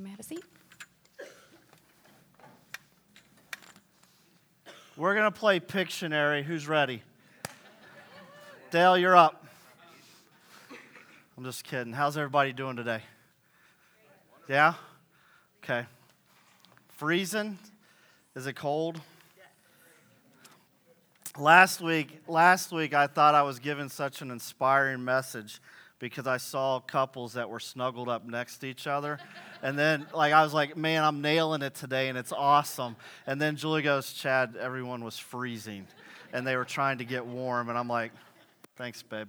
You may have a seat. We're going to play Pictionary. Who's ready? Dale, you're up. I'm just kidding. How's everybody doing today? Yeah? Okay. Freezing? Is it cold? Last week, last week I thought I was giving such an inspiring message because I saw couples that were snuggled up next to each other. And then, like, I was like, man, I'm nailing it today, and it's awesome. And then Julie goes, Chad, everyone was freezing, and they were trying to get warm. And I'm like, thanks, babe.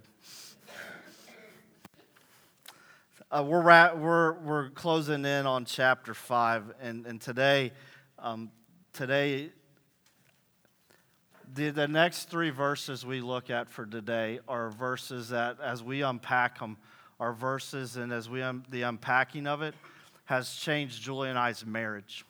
Uh, we're, we're, we're closing in on chapter 5, and, and today, um, today the, the next three verses we look at for today are verses that, as we unpack them, are verses, and as we the unpacking of it has changed Julie and I's marriage.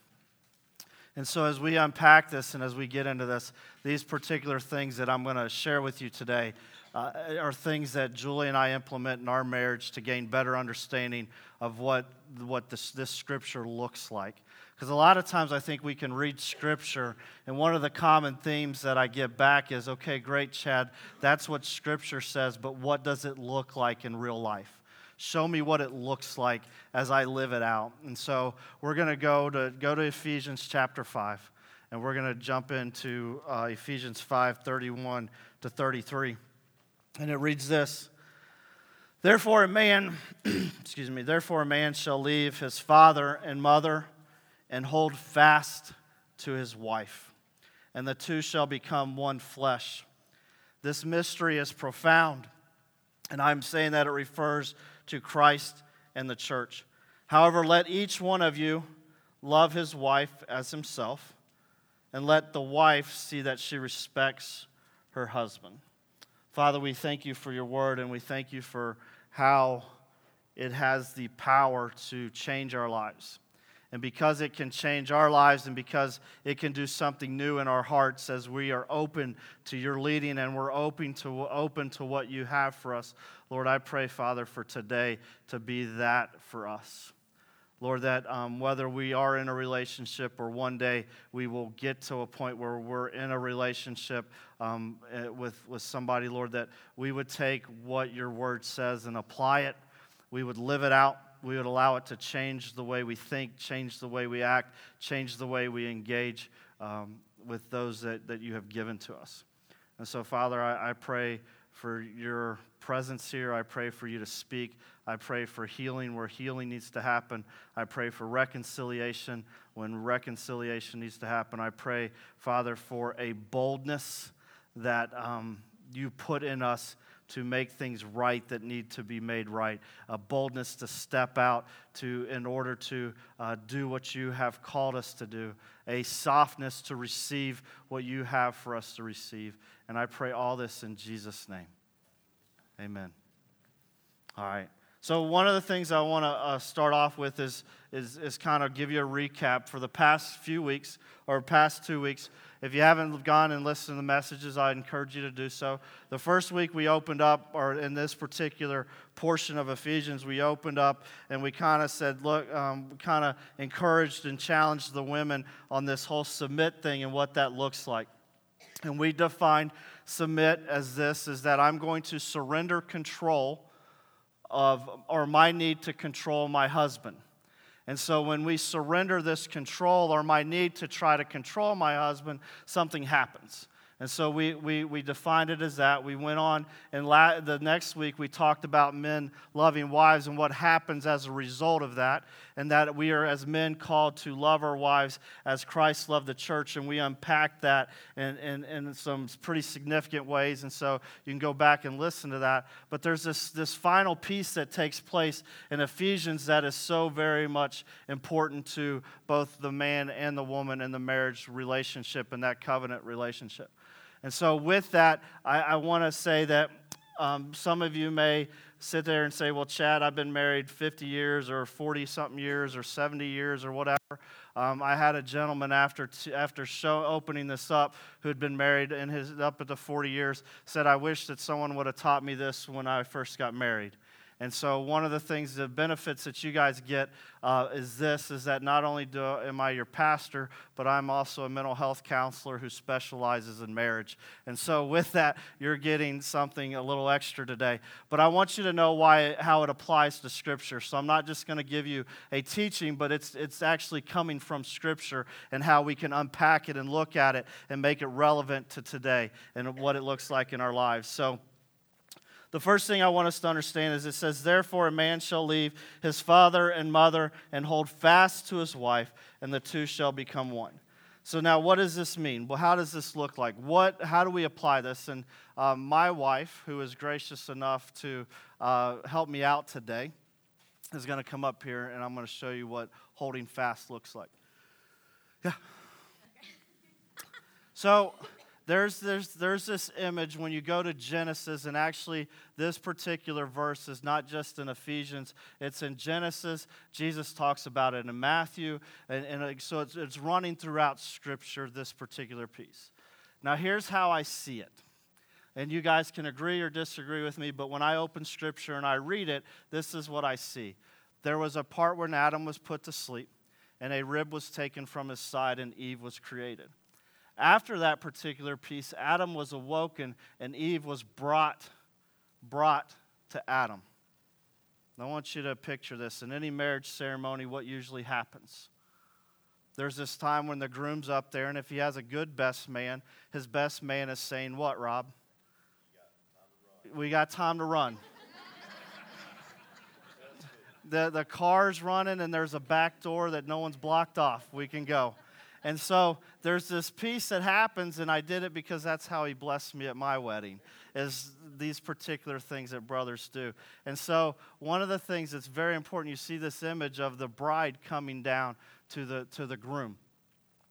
And so, as we unpack this and as we get into this, these particular things that I'm going to share with you today uh, are things that Julie and I implement in our marriage to gain better understanding of what, what this, this scripture looks like. Because a lot of times I think we can read scripture, and one of the common themes that I get back is okay, great, Chad, that's what scripture says, but what does it look like in real life? Show me what it looks like as I live it out. And so we're going to go to go to Ephesians chapter 5, and we're going to jump into uh, Ephesians 5 31 to 33. And it reads this Therefore, a man, excuse me, therefore, a man shall leave his father and mother and hold fast to his wife, and the two shall become one flesh. This mystery is profound, and I'm saying that it refers to Christ and the church. However, let each one of you love his wife as himself, and let the wife see that she respects her husband. Father, we thank you for your word, and we thank you for how it has the power to change our lives. And because it can change our lives and because it can do something new in our hearts as we are open to your leading and we're open to, open to what you have for us, Lord, I pray, Father, for today to be that for us. Lord, that um, whether we are in a relationship or one day we will get to a point where we're in a relationship um, eh, with, with somebody, Lord, that we would take what your word says and apply it. We would live it out we would allow it to change the way we think, change the way we act, change the way we engage um, with those that, that you have given to us. And so, Father, I, I pray for your presence here. I pray for you to speak. I pray for healing where healing needs to happen. I pray for reconciliation when reconciliation needs to happen. I pray, Father, for a boldness that um, you put in us to make things right that need to be made right, a boldness to step out to in order to uh, do what you have called us to do, a softness to receive what you have for us to receive. And I pray all this in Jesus' name. Amen. All right. So, one of the things I want to uh, start off with is, is, is kind of give you a recap for the past few weeks or past two weeks. If you haven't gone and listened to the messages, I encourage you to do so. The first week we opened up, or in this particular portion of Ephesians, we opened up and we kind of said, look, um, kind of encouraged and challenged the women on this whole submit thing and what that looks like. And we defined submit as this is that I'm going to surrender control of, or my need to control my husband. And so when we surrender this control or my need to try to control my husband, something happens. And so we, we, we defined it as that. We went on, and la- the next week we talked about men loving wives and what happens as a result of that, and that we are as men called to love our wives as Christ loved the church. And we unpacked that in, in, in some pretty significant ways. And so you can go back and listen to that. But there's this, this final piece that takes place in Ephesians that is so very much important to both the man and the woman in the marriage relationship and that covenant relationship. And so, with that, I, I want to say that um, some of you may sit there and say, Well, Chad, I've been married 50 years or 40 something years or 70 years or whatever. Um, I had a gentleman after, t- after show, opening this up who had been married in his up at the 40 years said, I wish that someone would have taught me this when I first got married. And so one of the things, the benefits that you guys get uh, is this, is that not only do, am I your pastor, but I'm also a mental health counselor who specializes in marriage. And so with that, you're getting something a little extra today. But I want you to know why, how it applies to Scripture. So I'm not just going to give you a teaching, but it's, it's actually coming from Scripture and how we can unpack it and look at it and make it relevant to today and what it looks like in our lives. So the first thing I want us to understand is it says, Therefore, a man shall leave his father and mother and hold fast to his wife, and the two shall become one. So, now what does this mean? Well, how does this look like? What, how do we apply this? And uh, my wife, who is gracious enough to uh, help me out today, is going to come up here and I'm going to show you what holding fast looks like. Yeah. So, there's, there's, there's this image when you go to Genesis, and actually, this particular verse is not just in Ephesians, it's in Genesis. Jesus talks about it in Matthew, and, and so it's, it's running throughout Scripture, this particular piece. Now, here's how I see it. And you guys can agree or disagree with me, but when I open Scripture and I read it, this is what I see. There was a part when Adam was put to sleep, and a rib was taken from his side, and Eve was created. After that particular piece, Adam was awoken and Eve was brought, brought to Adam. I want you to picture this. In any marriage ceremony, what usually happens? There's this time when the groom's up there, and if he has a good best man, his best man is saying, What, Rob? We got time to run. the, the car's running, and there's a back door that no one's blocked off. We can go. And so there's this piece that happens, and I did it because that's how he blessed me at my wedding, is these particular things that brothers do. And so one of the things that's very important, you see this image of the bride coming down to the, to the groom.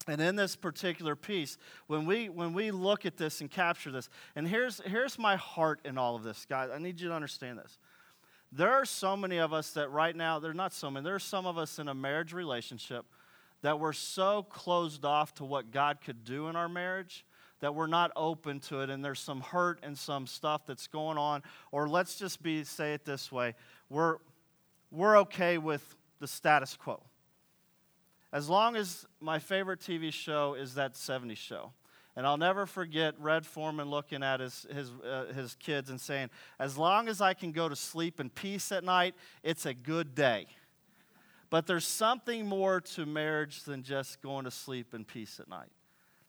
And in this particular piece, when we, when we look at this and capture this, and here's, here's my heart in all of this, guys. I need you to understand this. There are so many of us that right now, there are not so many, there are some of us in a marriage relationship – that we're so closed off to what God could do in our marriage that we're not open to it and there's some hurt and some stuff that's going on. Or let's just be say it this way. We're we're okay with the status quo. As long as my favorite tv show is that 70s show. And I'll never forget Red Foreman looking at his, his, uh, his kids and saying, As long as I can go to sleep in peace at night, it's a good day. But there's something more to marriage than just going to sleep in peace at night.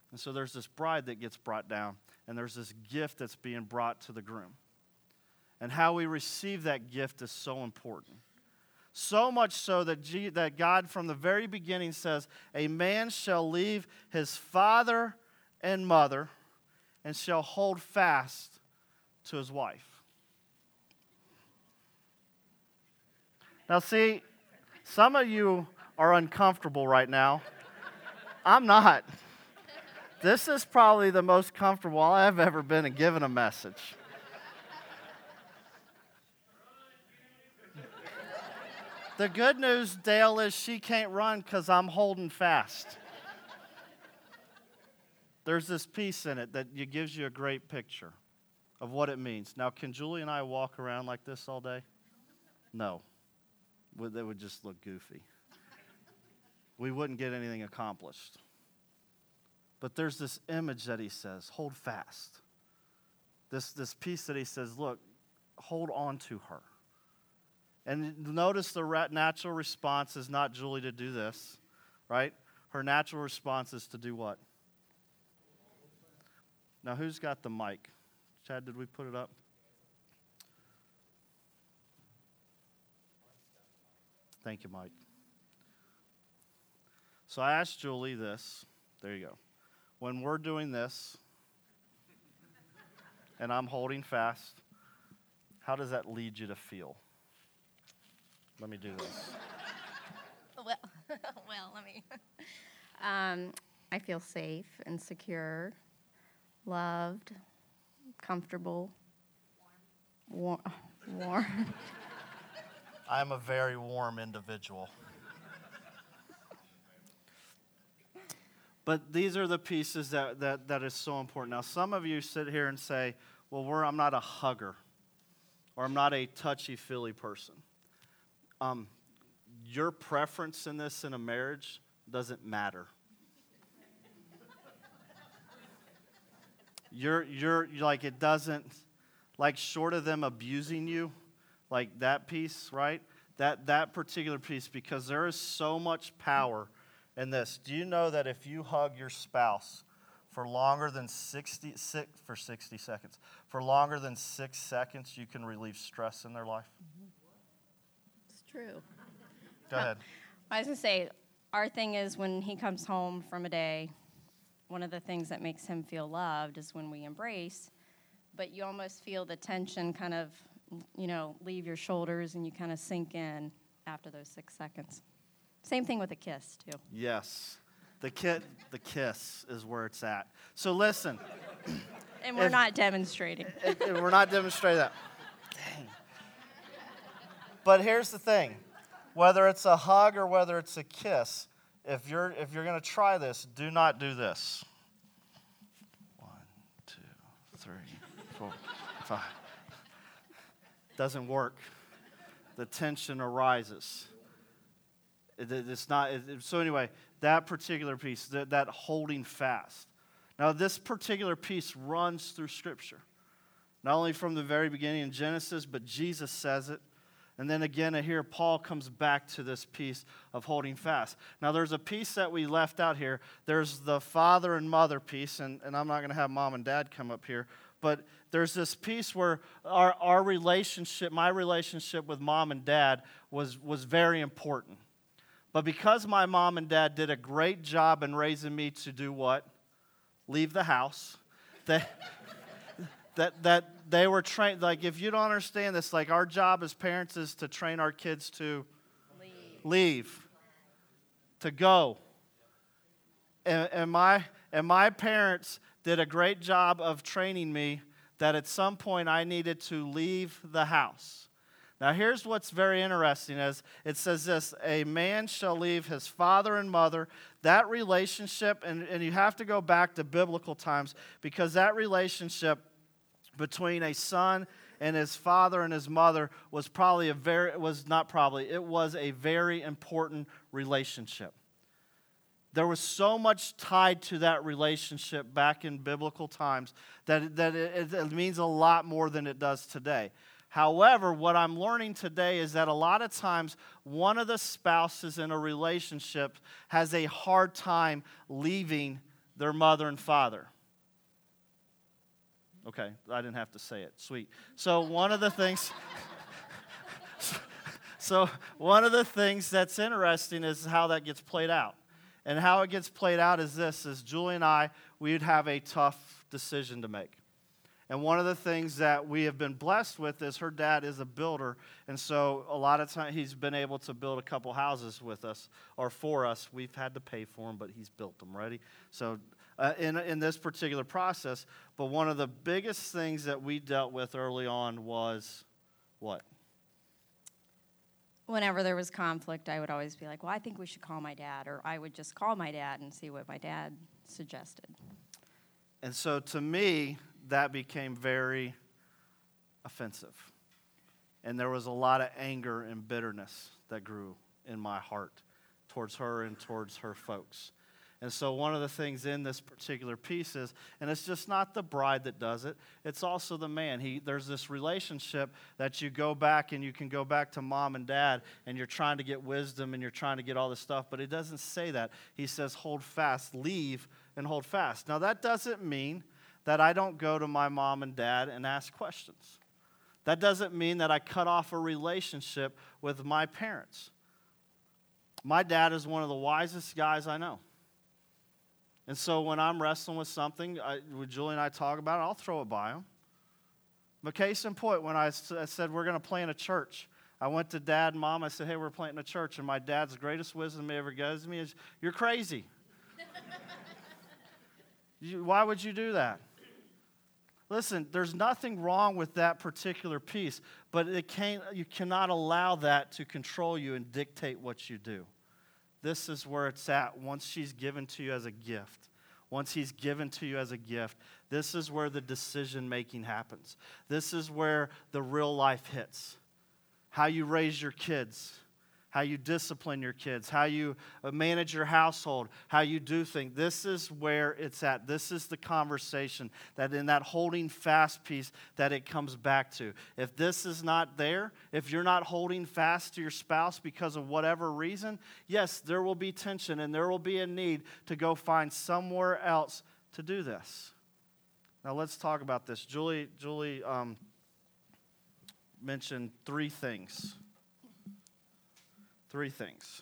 And so there's this bride that gets brought down, and there's this gift that's being brought to the groom. And how we receive that gift is so important. So much so that, G- that God, from the very beginning, says, A man shall leave his father and mother and shall hold fast to his wife. Now, see, some of you are uncomfortable right now. I'm not. This is probably the most comfortable I've ever been in giving a message. The good news, Dale, is she can't run because I'm holding fast. There's this piece in it that gives you a great picture of what it means. Now, can Julie and I walk around like this all day? No that would just look goofy. we wouldn't get anything accomplished. But there's this image that he says, hold fast. This, this piece that he says, look, hold on to her. And notice the natural response is not Julie to do this, right? Her natural response is to do what? Now, who's got the mic? Chad, did we put it up? Thank you, Mike. So I asked Julie this. There you go. When we're doing this, and I'm holding fast, how does that lead you to feel? Let me do this. well, well, let me. Um, I feel safe and secure, loved, comfortable, warm. warm. warm. I'm a very warm individual. but these are the pieces that, that, that is so important. Now, some of you sit here and say, well, I'm not a hugger. or I'm not a touchy feely person. Um, your preference in this in a marriage doesn't matter. you're, you're like, it doesn't, like, short of them abusing you, like that piece, right? That, that particular piece, because there is so much power in this. Do you know that if you hug your spouse for longer than 60, six, for 60 seconds, for longer than six seconds, you can relieve stress in their life? It's true. Go ahead. I was going to say, our thing is when he comes home from a day, one of the things that makes him feel loved is when we embrace, but you almost feel the tension kind of, you know, leave your shoulders and you kind of sink in after those six seconds. Same thing with a kiss, too. Yes. The, ki- the kiss is where it's at. So listen. And we're If- not demonstrating. we're not demonstrating that. Dang. But here's the thing whether it's a hug or whether it's a kiss, if you're, if you're going to try this, do not do this. One, two, three, four, five. Doesn't work. The tension arises. It- it- it's not, it- so anyway, that particular piece, that, that holding fast. Now, this particular piece runs through Scripture, not only from the very beginning in Genesis, but Jesus says it. And then again, here, Paul comes back to this piece of holding fast. Now, there's a piece that we left out here. There's the father and mother piece, and, and I'm not going to have mom and dad come up here, but there's this piece where our, our relationship, my relationship with mom and dad, was, was very important. But because my mom and dad did a great job in raising me to do what? Leave the house. They, that, that they were trained, like, if you don't understand this, like, our job as parents is to train our kids to leave, to go. And, and, my, and my parents did a great job of training me that at some point I needed to leave the house. Now, here's what's very interesting is it says this a man shall leave his father and mother. That relationship, and, and you have to go back to biblical times because that relationship between a son and his father and his mother was probably a very was not probably it was a very important relationship there was so much tied to that relationship back in biblical times that, that it, it means a lot more than it does today However, what I'm learning today is that a lot of times one of the spouses in a relationship has a hard time leaving their mother and father. Okay, I didn't have to say it. Sweet. So, one of the things. so, one of the things that's interesting is how that gets played out. And how it gets played out is this is Julie and I, we'd have a tough decision to make. And one of the things that we have been blessed with is her dad is a builder. And so a lot of times he's been able to build a couple houses with us or for us. We've had to pay for them, but he's built them, ready? So uh, in, in this particular process, but one of the biggest things that we dealt with early on was what? Whenever there was conflict, I would always be like, well, I think we should call my dad, or I would just call my dad and see what my dad suggested. And so to me, that became very offensive. And there was a lot of anger and bitterness that grew in my heart towards her and towards her folks. And so, one of the things in this particular piece is, and it's just not the bride that does it, it's also the man. He, there's this relationship that you go back and you can go back to mom and dad and you're trying to get wisdom and you're trying to get all this stuff, but it doesn't say that. He says, hold fast, leave and hold fast. Now, that doesn't mean that I don't go to my mom and dad and ask questions. That doesn't mean that I cut off a relationship with my parents. My dad is one of the wisest guys I know. And so when I'm wrestling with something, I, when Julie and I talk about it, I'll throw it by him. But case in point, when I, said we're going to plant a church, I went to dad and mom. I said, hey, we're planting a church. And my dad's greatest wisdom he ever gives me is, you're crazy. you, why would you do that? Listen, there's nothing wrong with that particular piece, but it can't, you cannot allow that to control you and dictate what you do. This is where it's at once she's given to you as a gift. once He's given to you as a gift, this is where the decision making happens. This is where the real life hits. How you raise your kids, how you discipline your kids, how you uh, manage your household, how you do things. This is where it's at. This is the conversation that in that holding fast piece that it comes back to. If this is not there, if you're not holding fast to your spouse because of whatever reason, yes, there will be tension and there will be a need to go find somewhere else to do this. Now let's talk about this. Julie, Julie um, mentioned three things Three things.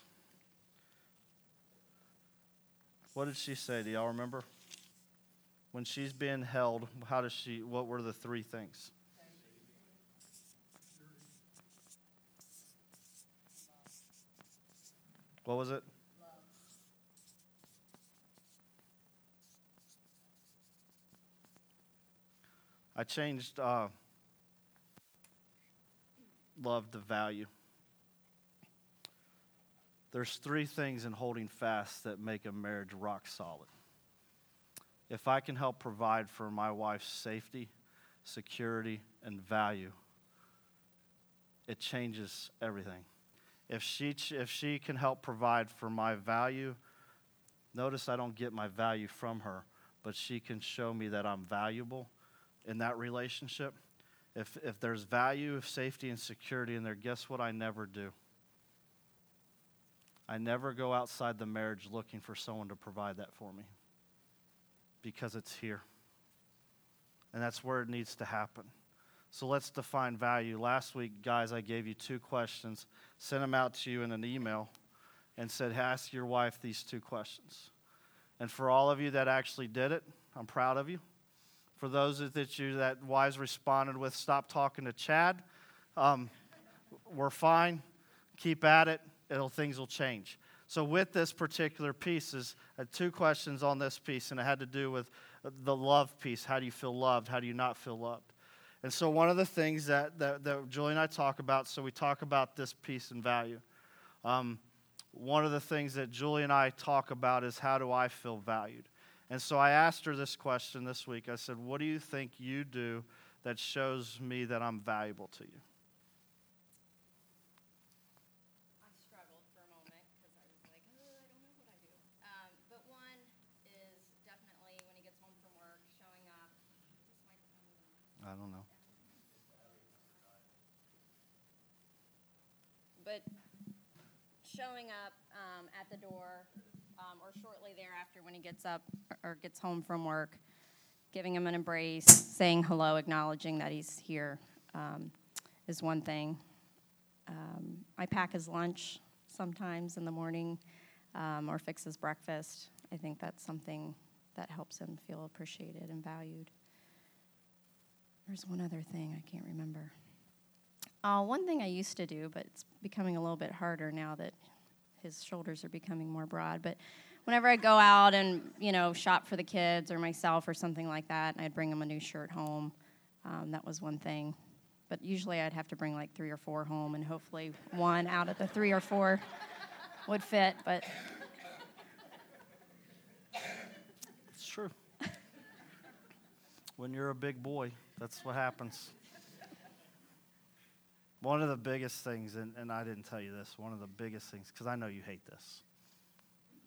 What did she say? Do y'all remember? When she's being held, how does she, what were the three things? What was it? I changed uh, love to value. There's three things in holding fast that make a marriage rock solid. If I can help provide for my wife's safety, security, and value, it changes everything. If she, if she can help provide for my value, notice I don't get my value from her, but she can show me that I'm valuable in that relationship. If, if there's value, safety, and security in there, guess what I never do? I never go outside the marriage looking for someone to provide that for me because it's here. And that's where it needs to happen. So let's define value. Last week, guys, I gave you two questions, sent them out to you in an email, and said, ask your wife these two questions. And for all of you that actually did it, I'm proud of you. For those that you that wives responded with, stop talking to Chad, um, we're fine. Keep at it it'll, things will change. So, with this particular piece, is uh, two questions on this piece, and it had to do with the love piece. How do you feel loved? How do you not feel loved? And so, one of the things that, that, that Julie and I talk about, so we talk about this piece and value. Um, one of the things that Julie and I talk about is how do I feel valued? And so I asked her this question this week. I said, What do you think you do that shows me that I'm valuable to you? I don't know. But showing up um, at the door um, or shortly thereafter when he gets up or gets home from work, giving him an embrace, saying hello, acknowledging that he's here um, is one thing. Um, I pack his lunch sometimes in the morning um, or fix his breakfast. I think that's something that helps him feel appreciated and valued. There's one other thing I can't remember. Uh, one thing I used to do, but it's becoming a little bit harder now that his shoulders are becoming more broad. But whenever I go out and you know shop for the kids or myself or something like that, and I'd bring them a new shirt home. Um, that was one thing. But usually I'd have to bring like three or four home, and hopefully one out of the three or four would fit. But it's true. when you're a big boy, that's what happens. One of the biggest things, and, and I didn't tell you this, one of the biggest things, because I know you hate this.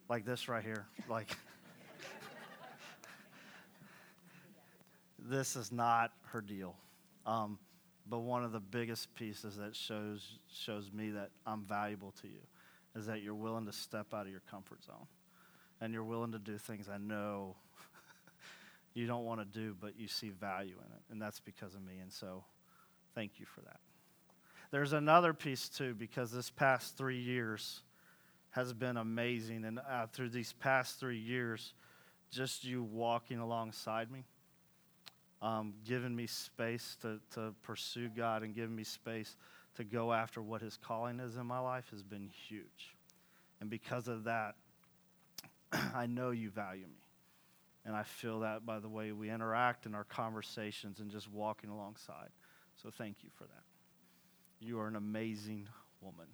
Like this right here. Like, this is not her deal. Um, but one of the biggest pieces that shows, shows me that I'm valuable to you is that you're willing to step out of your comfort zone. And you're willing to do things I know you don't want to do, but you see value in it. And that's because of me. And so thank you for that. There's another piece, too, because this past three years has been amazing. And uh, through these past three years, just you walking alongside me, um, giving me space to, to pursue God and giving me space to go after what His calling is in my life has been huge. And because of that, I know you value me. And I feel that by the way we interact in our conversations and just walking alongside. So thank you for that. You are an amazing woman.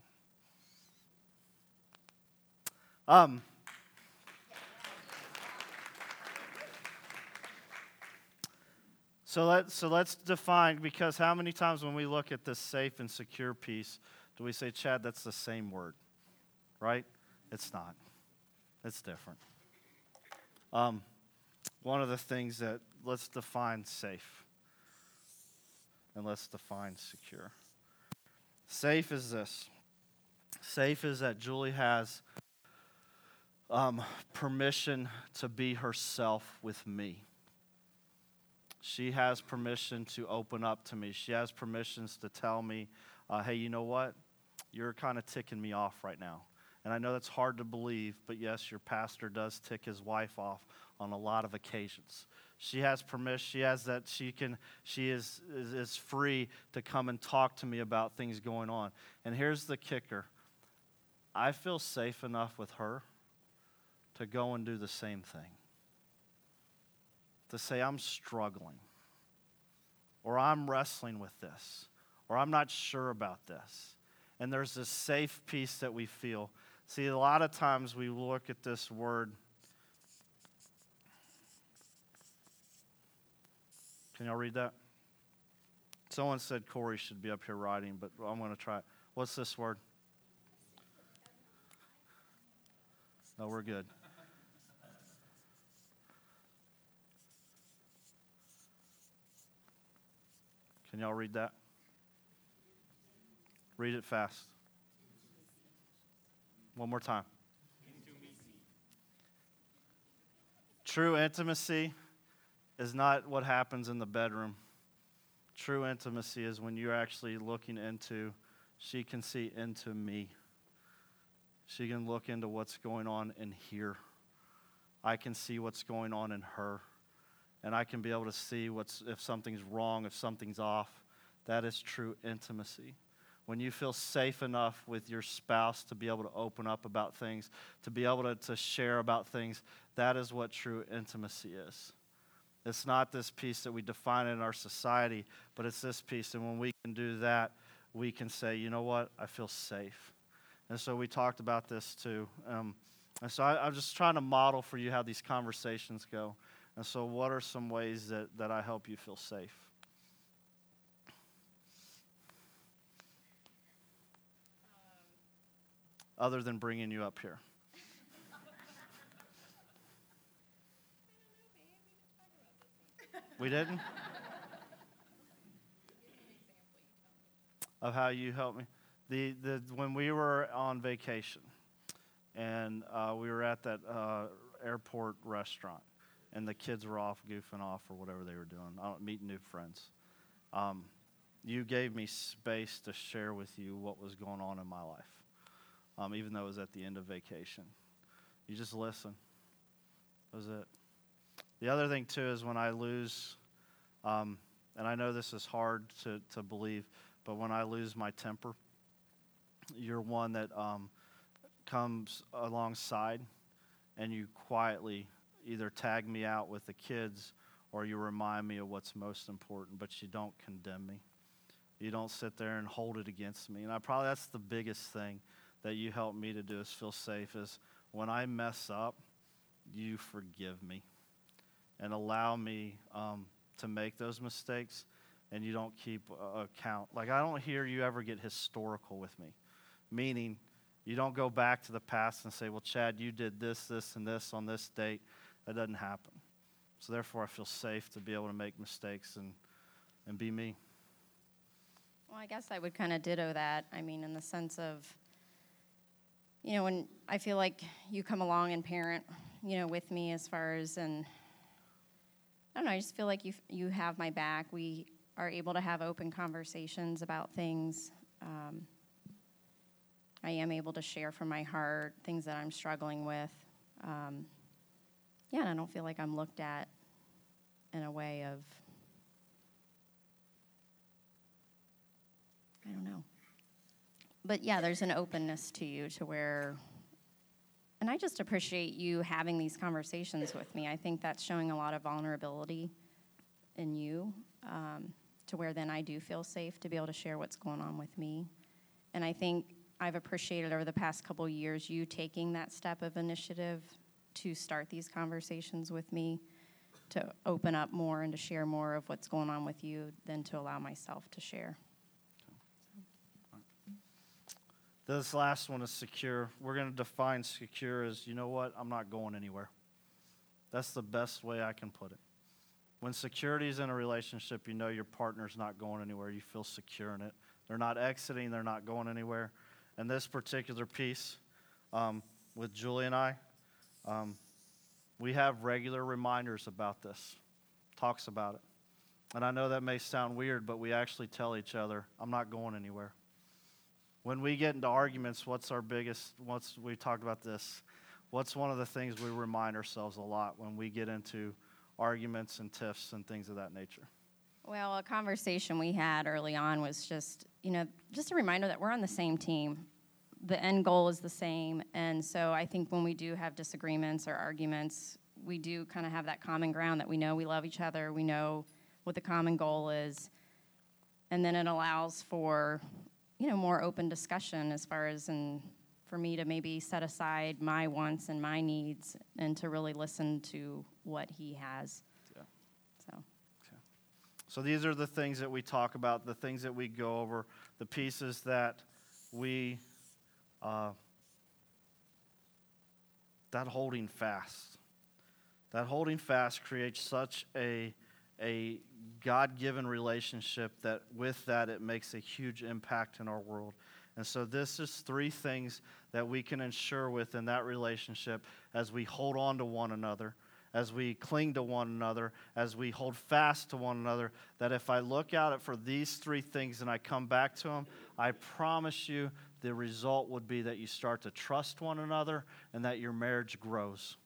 Um, So, let, so let's define because how many times when we look at this safe and secure piece do we say, Chad, that's the same word? Right? It's not, it's different. Um, one of the things that let's define safe and let's define secure. Safe is this safe is that Julie has um, permission to be herself with me. She has permission to open up to me. She has permissions to tell me, uh, hey, you know what? You're kind of ticking me off right now. And I know that's hard to believe, but yes, your pastor does tick his wife off on a lot of occasions. She has permission, she has that she can, she is, is, is free to come and talk to me about things going on. And here's the kicker I feel safe enough with her to go and do the same thing to say, I'm struggling, or I'm wrestling with this, or I'm not sure about this. And there's this safe peace that we feel. See, a lot of times we look at this word. Can y'all read that? Someone said Corey should be up here writing, but I'm going to try it. What's this word? No, we're good. Can y'all read that? Read it fast. One more time. True intimacy is not what happens in the bedroom. True intimacy is when you're actually looking into, she can see into me. She can look into what's going on in here. I can see what's going on in her and I can be able to see what's if something's wrong, if something's off. That is true intimacy. When you feel safe enough with your spouse to be able to open up about things, to be able to, to share about things, that is what true intimacy is. It's not this piece that we define in our society, but it's this piece. And when we can do that, we can say, you know what, I feel safe. And so we talked about this too. Um, and so I, I'm just trying to model for you how these conversations go. And so, what are some ways that, that I help you feel safe? Other than bringing you up here. We didn't? of how you helped me. The, the, when we were on vacation and uh, we were at that uh, airport restaurant, and the kids were off goofing off or whatever they were doing, I don't, meeting new friends. Um, you gave me space to share with you what was going on in my life, um, even though it was at the end of vacation. You just listen. That was it. The other thing, too, is when I lose, um, and I know this is hard to, to believe, but when I lose my temper, you're one that um, comes alongside and you quietly either tag me out with the kids or you remind me of what's most important, but you don't condemn me. You don't sit there and hold it against me. And I probably that's the biggest thing that you help me to do is feel safe is when I mess up, you forgive me and allow me um, to make those mistakes and you don't keep account. Like, I don't hear you ever get historical with me, meaning you don't go back to the past and say, well, Chad, you did this, this, and this on this date. That doesn't happen. So therefore, I feel safe to be able to make mistakes and, and be me. Well, I guess I would kind of ditto that. I mean, in the sense of, you know, when I feel like you come along and parent, you know, with me as far as, and I don't know, I just feel like you, you have my back. We are able to have open conversations about things. Um, I am able to share from my heart things that I'm struggling with. Um, yeah, and I don't feel like I'm looked at in a way of, I don't know. But yeah, there's an openness to you to where, and I just appreciate you having these conversations with me. I think that's showing a lot of vulnerability in you um, to where then I do feel safe to be able to share what's going on with me. And I think I've appreciated over the past couple years you taking that step of initiative to start these conversations with me to open up more and to share more of what's going on with you than to allow myself to share. This last one is secure. We're going to define secure as you know what? I'm not going anywhere. That's the best way I can put it. When security is in a relationship, you know your partner's not going anywhere. You feel secure in it. They're not exiting, they're not going anywhere. And this particular piece um, with Julie and I, um, we have regular reminders about this, talks about it. And I know that may sound weird, but we actually tell each other, I'm not going anywhere. When we get into arguments, what's our biggest, what's, we talked about this, what's one of the things we remind ourselves a lot when we get into arguments and tiffs and things of that nature? Well, a conversation we had early on was just, you know, just a reminder that we're on the same team. The end goal is the same. And so I think when we do have disagreements or arguments, we do kind of have that common ground that we know we love each other, we know what the common goal is. And then it allows for you know, more open discussion as far as and for me to maybe set aside my wants and my needs and to really listen to what he has. Yeah. So. So these are the things that we talk about, the things that we go over, the pieces that we, uh, that holding fast. That holding fast creates such a, a God given relationship that with that it makes a huge impact in our world. And so, this is three things that we can ensure within that relationship as we hold on to one another, as we cling to one another, as we hold fast to one another. That if I look at it for these three things and I come back to them, I promise you the result would be that you start to trust one another and that your marriage grows.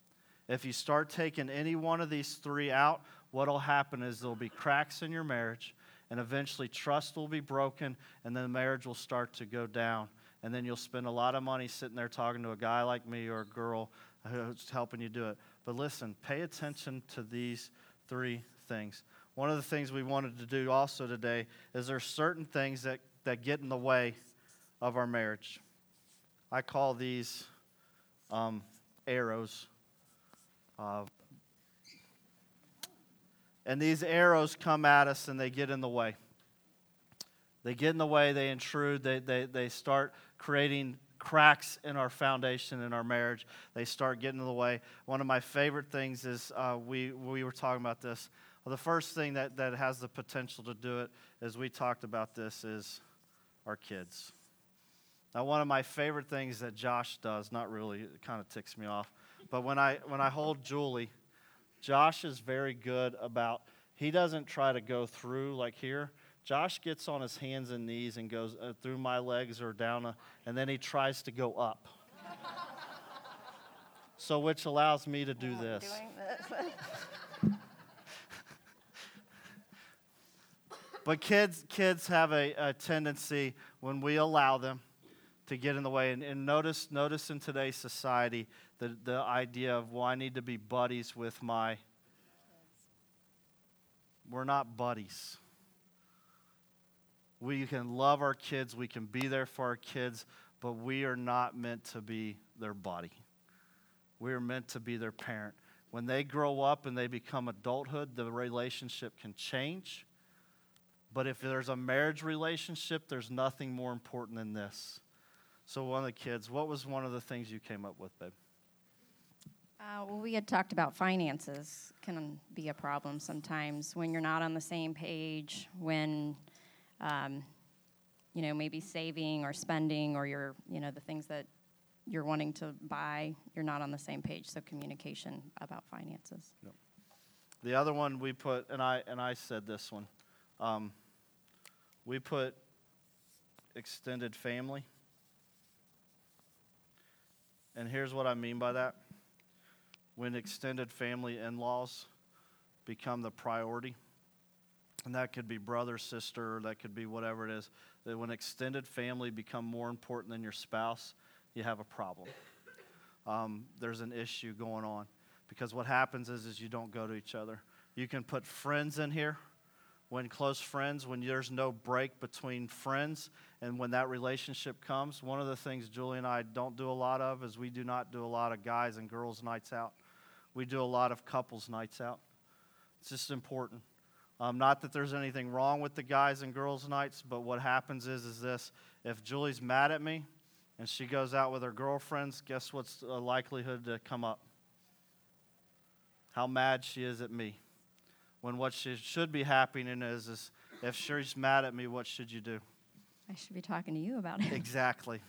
If you start taking any one of these three out, what will happen is there'll be cracks in your marriage, and eventually trust will be broken, and then the marriage will start to go down. And then you'll spend a lot of money sitting there talking to a guy like me or a girl who's helping you do it. But listen, pay attention to these three things. One of the things we wanted to do also today is there are certain things that, that get in the way of our marriage. I call these um, arrows. Uh, and these arrows come at us and they get in the way. They get in the way, they intrude, they, they, they start creating cracks in our foundation in our marriage. They start getting in the way. One of my favorite things is uh, we, we were talking about this. Well, the first thing that, that has the potential to do it, as we talked about this, is our kids. Now, one of my favorite things that Josh does, not really, it kind of ticks me off, but when I, when I hold Julie, Josh is very good about, he doesn't try to go through like here. Josh gets on his hands and knees and goes uh, through my legs or down, a, and then he tries to go up. so, which allows me to do this. this. but kids, kids have a, a, tendency when we allow them to get in the way. And, and notice, notice in today's society, the, the idea of, well, I need to be buddies with my. We're not buddies. We can love our kids, we can be there for our kids, but we are not meant to be their buddy. We are meant to be their parent. When they grow up and they become adulthood, the relationship can change. But if there's a marriage relationship, there's nothing more important than this. So, one of the kids, what was one of the things you came up with, babe? Uh, well, we had talked about finances can be a problem sometimes when you're not on the same page, when, um, you know, maybe saving or spending or your, you know, the things that you're wanting to buy, you're not on the same page. So communication about finances. Yep. The other one we put, and I and I said this one, um, we put extended family. And here's what I mean by that when extended family in laws become the priority. And that could be brother, sister, that could be whatever it is. That when extended family become more important than your spouse, you have a problem. Um, there's an issue going on because what happens is, is you don't go to each other. You can put friends in here when close friends, when there's no break between friends, and when that relationship comes. One of the things Julie and I don't do a lot of is we do not do a lot of guys and girls nights out. We do a lot of couples nights out. It's just important. Um, not that there's anything wrong with the guys and girls nights, but what happens is is this: if Julie's mad at me and she goes out with her girlfriends, guess what's the likelihood to come up? How mad she is at me. When what she should be happening is, is if she's mad at me, what should you do? I should be talking to you about it. Exactly.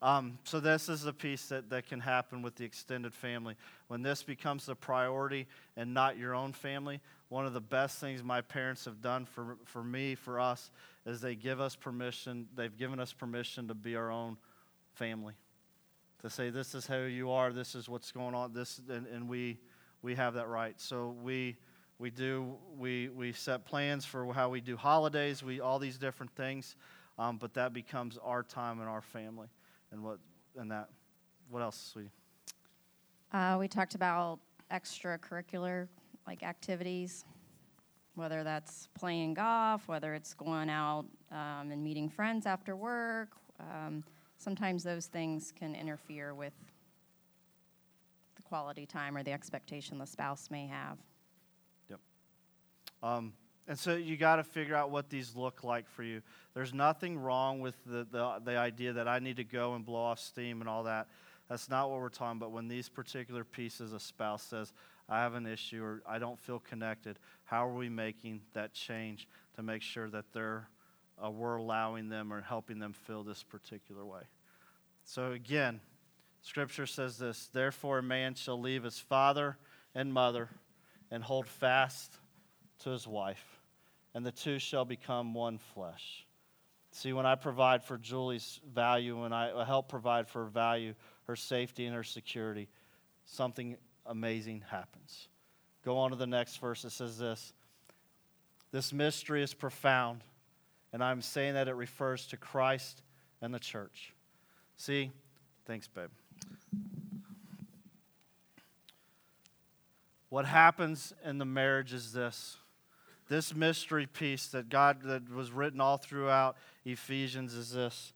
Um, so this is a piece that, that can happen with the extended family. When this becomes the priority and not your own family, one of the best things my parents have done for, for me, for us, is they give us permission, they've given us permission to be our own family. To say, this is who you are, this is what's going on, this, and, and we, we have that right. So we, we do, we, we set plans for how we do holidays, we, all these different things, um, but that becomes our time and our family and what and that. What else, sweetie? Uh, we talked about extracurricular like activities, whether that's playing golf, whether it's going out um, and meeting friends after work. Um, sometimes those things can interfere with the quality time or the expectation the spouse may have. Yep. Um, and so you got to figure out what these look like for you. There's nothing wrong with the, the, the idea that I need to go and blow off steam and all that. That's not what we're talking about. When these particular pieces, a spouse says, I have an issue or I don't feel connected, how are we making that change to make sure that they're, uh, we're allowing them or helping them feel this particular way? So again, Scripture says this Therefore, a man shall leave his father and mother and hold fast to his wife and the two shall become one flesh. See, when I provide for Julie's value, when I help provide for her value, her safety, and her security, something amazing happens. Go on to the next verse. It says this This mystery is profound, and I'm saying that it refers to Christ and the church. See, thanks, babe. What happens in the marriage is this this mystery piece that God that was written all throughout Ephesians is this.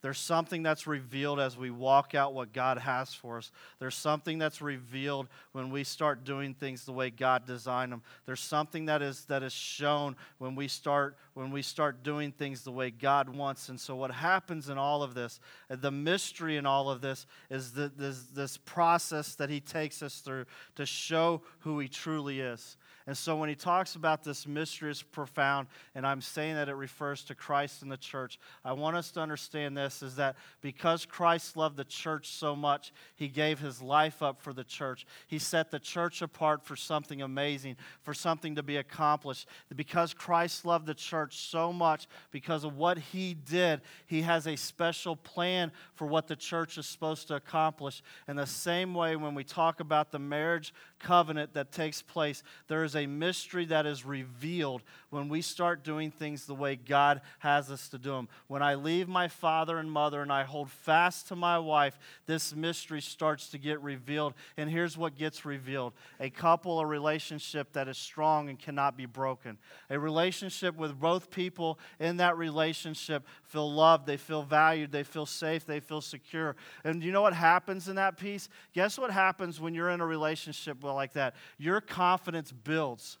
There's something that's revealed as we walk out what God has for us. There's something that's revealed when we start doing things the way God designed them. There's something that is that is shown when we start when we start doing things the way God wants. And so what happens in all of this, the mystery in all of this is that this, this process that he takes us through to show who he truly is. And so when he talks about this mystery is profound, and I'm saying that it refers to Christ and the church, I want us to understand this is that because Christ loved the church so much, he gave his life up for the church. He set the church apart for something amazing, for something to be accomplished. Because Christ loved the church so much, because of what he did, he has a special plan for what the church is supposed to accomplish. In the same way, when we talk about the marriage covenant that takes place, there is a mystery that is revealed when we start doing things the way God has us to do them. When I leave my father and mother and I hold fast to my wife, this mystery starts to get revealed. And here's what gets revealed a couple, a relationship that is strong and cannot be broken. A relationship with both people in that relationship feel loved, they feel valued, they feel safe, they feel secure. And you know what happens in that piece? Guess what happens when you're in a relationship like that? Your confidence builds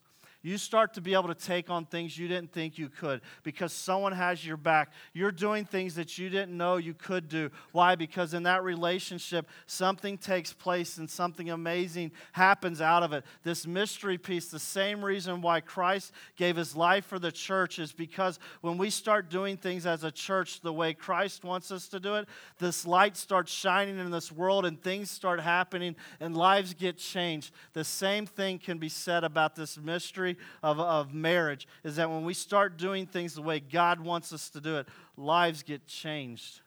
you start to be able to take on things you didn't think you could because someone has your back. You're doing things that you didn't know you could do. Why? Because in that relationship, something takes place and something amazing happens out of it. This mystery piece, the same reason why Christ gave his life for the church is because when we start doing things as a church the way Christ wants us to do it, this light starts shining in this world and things start happening and lives get changed. The same thing can be said about this mystery of, of marriage is that when we start doing things the way God wants us to do it, lives get changed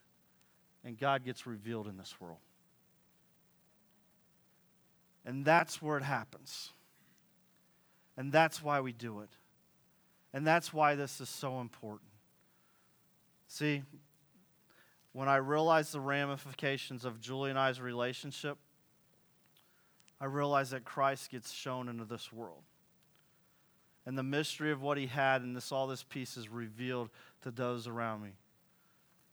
and God gets revealed in this world. And that's where it happens. And that's why we do it. And that's why this is so important. See, when I realized the ramifications of Julie and I's relationship, I realized that Christ gets shown into this world and the mystery of what he had and this all this piece is revealed to those around me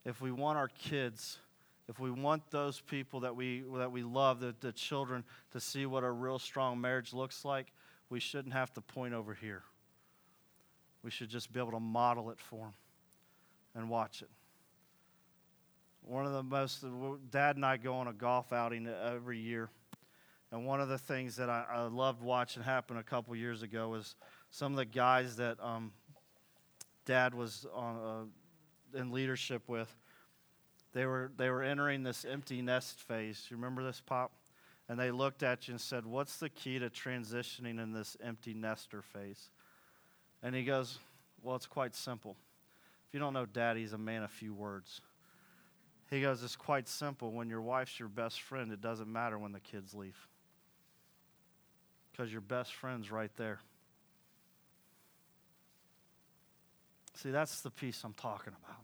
if we want our kids if we want those people that we that we love the, the children to see what a real strong marriage looks like we shouldn't have to point over here. We should just be able to model it for them and watch it. One of the most, Dad and I go on a golf outing every year. And one of the things that I, I loved watching happen a couple years ago was some of the guys that um, Dad was on, uh, in leadership with. They were, they were entering this empty nest phase. You remember this, Pop? And they looked at you and said, What's the key to transitioning in this empty nester phase? And he goes, Well, it's quite simple. If you don't know Dad, he's a man of few words. He goes, It's quite simple. When your wife's your best friend, it doesn't matter when the kids leave. Because your best friend's right there. See, that's the piece I'm talking about.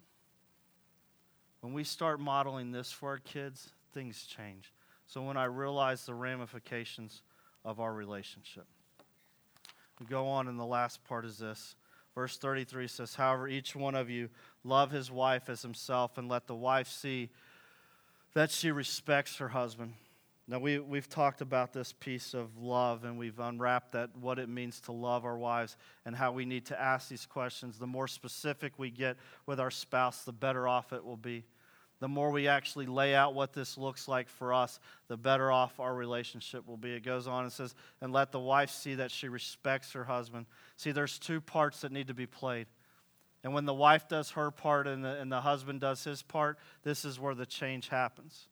When we start modeling this for our kids, things change. So when I realize the ramifications of our relationship. We go on, and the last part is this. Verse 33 says, However, each one of you love his wife as himself, and let the wife see that she respects her husband. Now, we, we've talked about this piece of love, and we've unwrapped that, what it means to love our wives, and how we need to ask these questions. The more specific we get with our spouse, the better off it will be the more we actually lay out what this looks like for us, the better off our relationship will be. It goes on and says, and let the wife see that she respects her husband. See, there's two parts that need to be played. And when the wife does her part and the, and the husband does his part, this is where the change happens.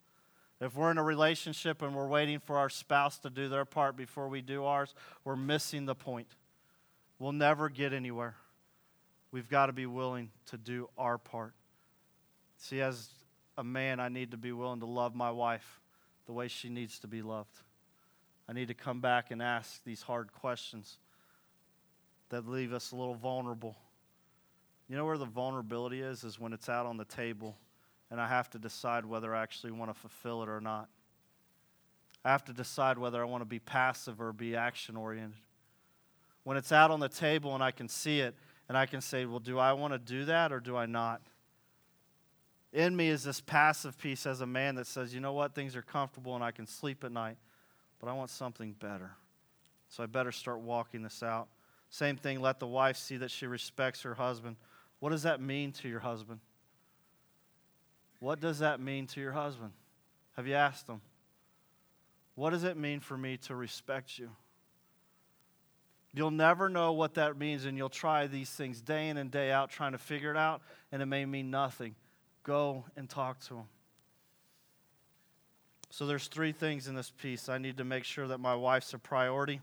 If we're in a relationship and we're waiting for our spouse to do their part before we do ours, we're missing the point. We'll never get anywhere. We've got to be willing to do our part. See, as a man, I need to be willing to love my wife the way she needs to be loved. I need to come back and ask these hard questions that leave us a little vulnerable. You know where the vulnerability is? Is when it's out on the table and I have to decide whether I actually want to fulfill it or not. I have to decide whether I want to be passive or be action oriented. When it's out on the table and I can see it and I can say, well, do I want to do that or do I not? in me is this passive piece as a man that says, you know what, things are comfortable and I can sleep at night, but I want something better. So I better start walking this out. Same thing, let the wife see that she respects her husband. What does that mean to your husband? What does that mean to your husband? Have you asked him? What does it mean for me to respect you? You'll never know what that means, and you'll try these things day in and day out trying to figure it out, and it may mean nothing go and talk to him. So there's three things in this piece. I need to make sure that my wife's a priority.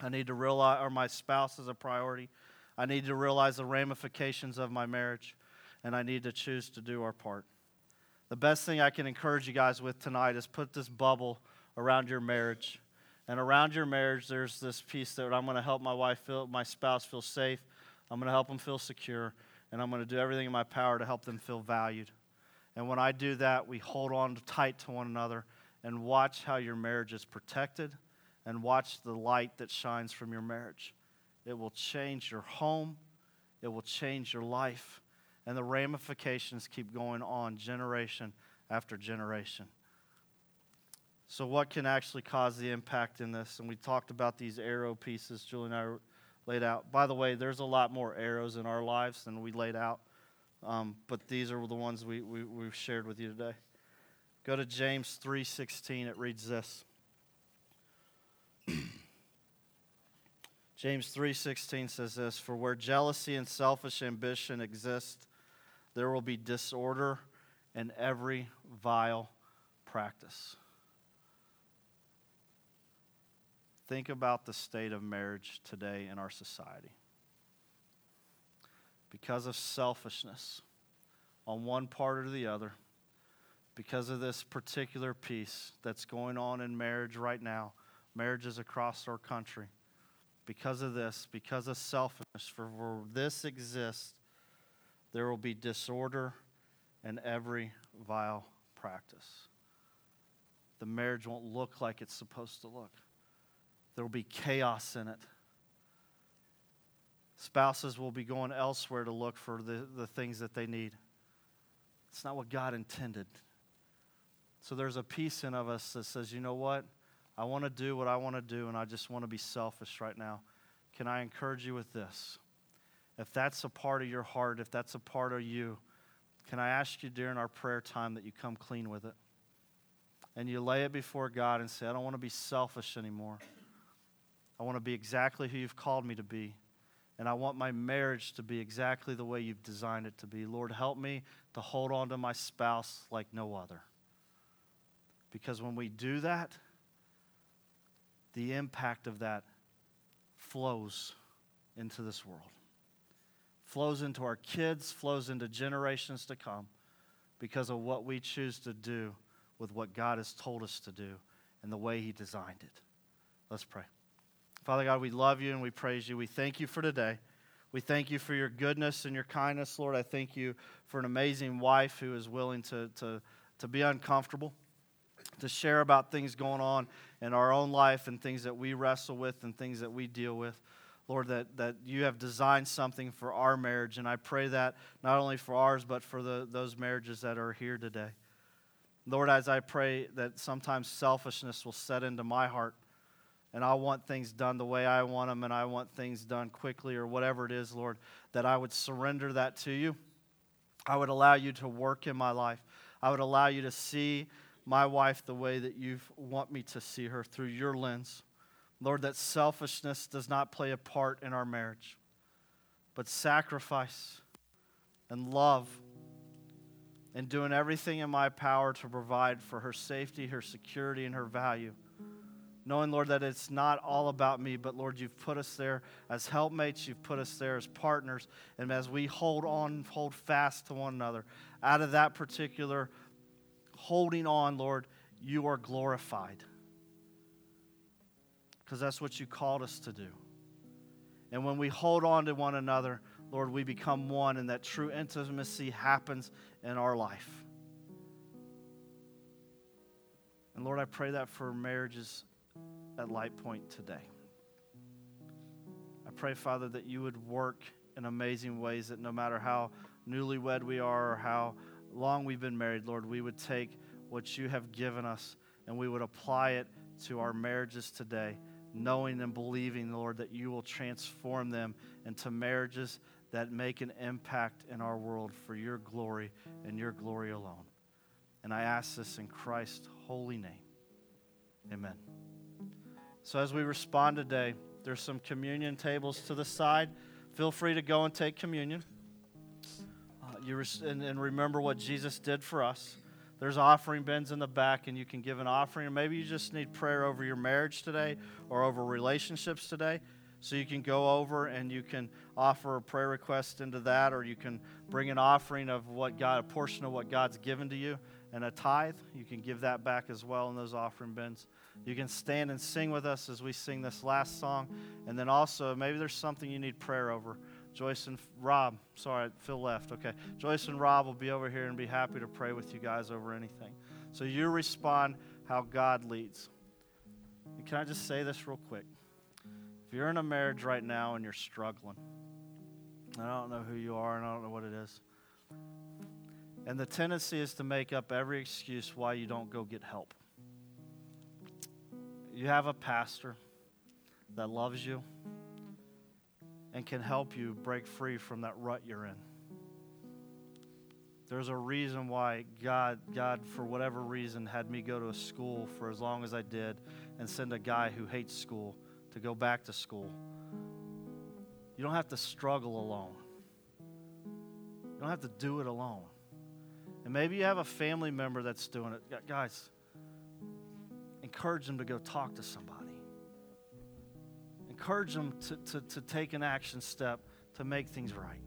I need to realize, or my spouse is a priority. I need to realize the ramifications of my marriage, and I need to choose to do our part. The best thing I can encourage you guys with tonight is put this bubble around your marriage. And around your marriage, there's this piece that I'm going to help my wife feel, my spouse feel safe. I'm going to help them feel secure and I'm going to do everything in my power to help them feel valued. And when I do that, we hold on tight to one another and watch how your marriage is protected and watch the light that shines from your marriage. It will change your home, it will change your life, and the ramifications keep going on generation after generation. So, what can actually cause the impact in this? And we talked about these arrow pieces. Julie and I laid out. By the way, there's a lot more arrows in our lives than we laid out, um, but these are the ones we, we, we've shared with you today. Go to James 3.16. It reads this. James 3:16 says this, "For where jealousy and selfish ambition exist, there will be disorder and every vile practice." think about the state of marriage today in our society. Because of selfishness on one part or the other, because of this particular piece that's going on in marriage right now, marriages across our country, because of this, because of selfishness, for where this exists, there will be disorder and every vile practice. The marriage won't look like it's supposed to look. There will be chaos in it. Spouses will be going elsewhere to look for the, the things that they need. It's not what God intended. So there's a piece in of us that says, you know what? I want to do what I want to do, and I just want to be selfish right now. Can I encourage you with this? If that's a part of your heart, if that's a part of you, can I ask you during our prayer time that you come clean with it? And you lay it before God and say, I don't want to be selfish anymore. I want to be exactly who you've called me to be. And I want my marriage to be exactly the way you've designed it to be. Lord, help me to hold on to my spouse like no other. Because when we do that, the impact of that flows into this world, flows into our kids, flows into generations to come because of what we choose to do with what God has told us to do and the way He designed it. Let's pray. Father God, we love you and we praise you. We thank you for today. We thank you for your goodness and your kindness, Lord. I thank you for an amazing wife who is willing to, to, to be uncomfortable, to share about things going on in our own life and things that we wrestle with and things that we deal with. Lord, that, that you have designed something for our marriage. And I pray that not only for ours, but for the, those marriages that are here today. Lord, as I pray that sometimes selfishness will set into my heart and I want things done the way I want them, and I want things done quickly, or whatever it is, Lord, that I would surrender that to you. I would allow you to work in my life. I would allow you to see my wife the way that you want me to see her through your lens. Lord, that selfishness does not play a part in our marriage, but sacrifice and love and doing everything in my power to provide for her safety, her security, and her value knowing, Lord, that it's not all about me, but Lord, you've put us there as helpmates, you've put us there as partners, and as we hold on, hold fast to one another, out of that particular holding on, Lord, you are glorified. Because that's what you called us to do. And when we hold on to one another, Lord, we become one, and that true intimacy happens in our life. And Lord, I pray that for marriages at Light Point today. I pray, Father, that you would work in amazing ways, that no matter how newlywed we are or how long we've been married, Lord, we would take what you have given us and we would apply it to our marriages today, knowing and believing, Lord, that you will transform them into marriages that make an impact in our world for your glory and your glory alone. And I ask this in Christ's holy name. Amen. So as we respond today, there's some communion tables to the side. Feel free to go and take communion. Uh, you res- and, and remember what Jesus did for us. There's offering bins in the back, and you can give an offering. Or maybe you just need prayer over your marriage today or over relationships today. So you can go over and you can offer a prayer request into that, or you can bring an offering of what God, a portion of what God's given to you, and a tithe. You can give that back as well in those offering bins. You can stand and sing with us as we sing this last song. And then also, maybe there's something you need prayer over. Joyce and Rob, sorry, Phil left. Okay. Joyce and Rob will be over here and be happy to pray with you guys over anything. So you respond how God leads. And can I just say this real quick? If you're in a marriage right now and you're struggling, I don't know who you are and I don't know what it is. And the tendency is to make up every excuse why you don't go get help you have a pastor that loves you and can help you break free from that rut you're in. There's a reason why God, God, for whatever reason, had me go to a school for as long as I did and send a guy who hates school to go back to school. You don't have to struggle alone. You don't have to do it alone. And maybe you have a family member that's doing it. Guys, encourage them to go talk to somebody. Encourage them to, to, to take an action step to make things right.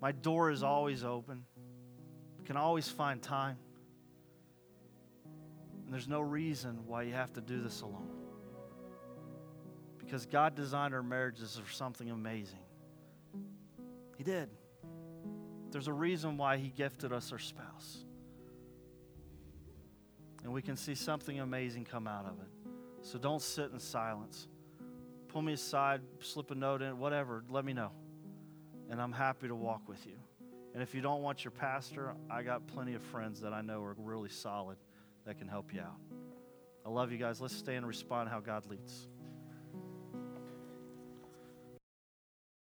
My door is always open. You can always find time. And there's no reason why you have to do this alone. Because God designed our marriages for something amazing. He did. There's a reason why He gifted us our spouse and we can see something amazing come out of it. So don't sit in silence. Pull me aside, slip a note in, whatever, let me know. And I'm happy to walk with you. And if you don't want your pastor, I got plenty of friends that I know are really solid that can help you out. I love you guys. Let's stay and respond how God leads.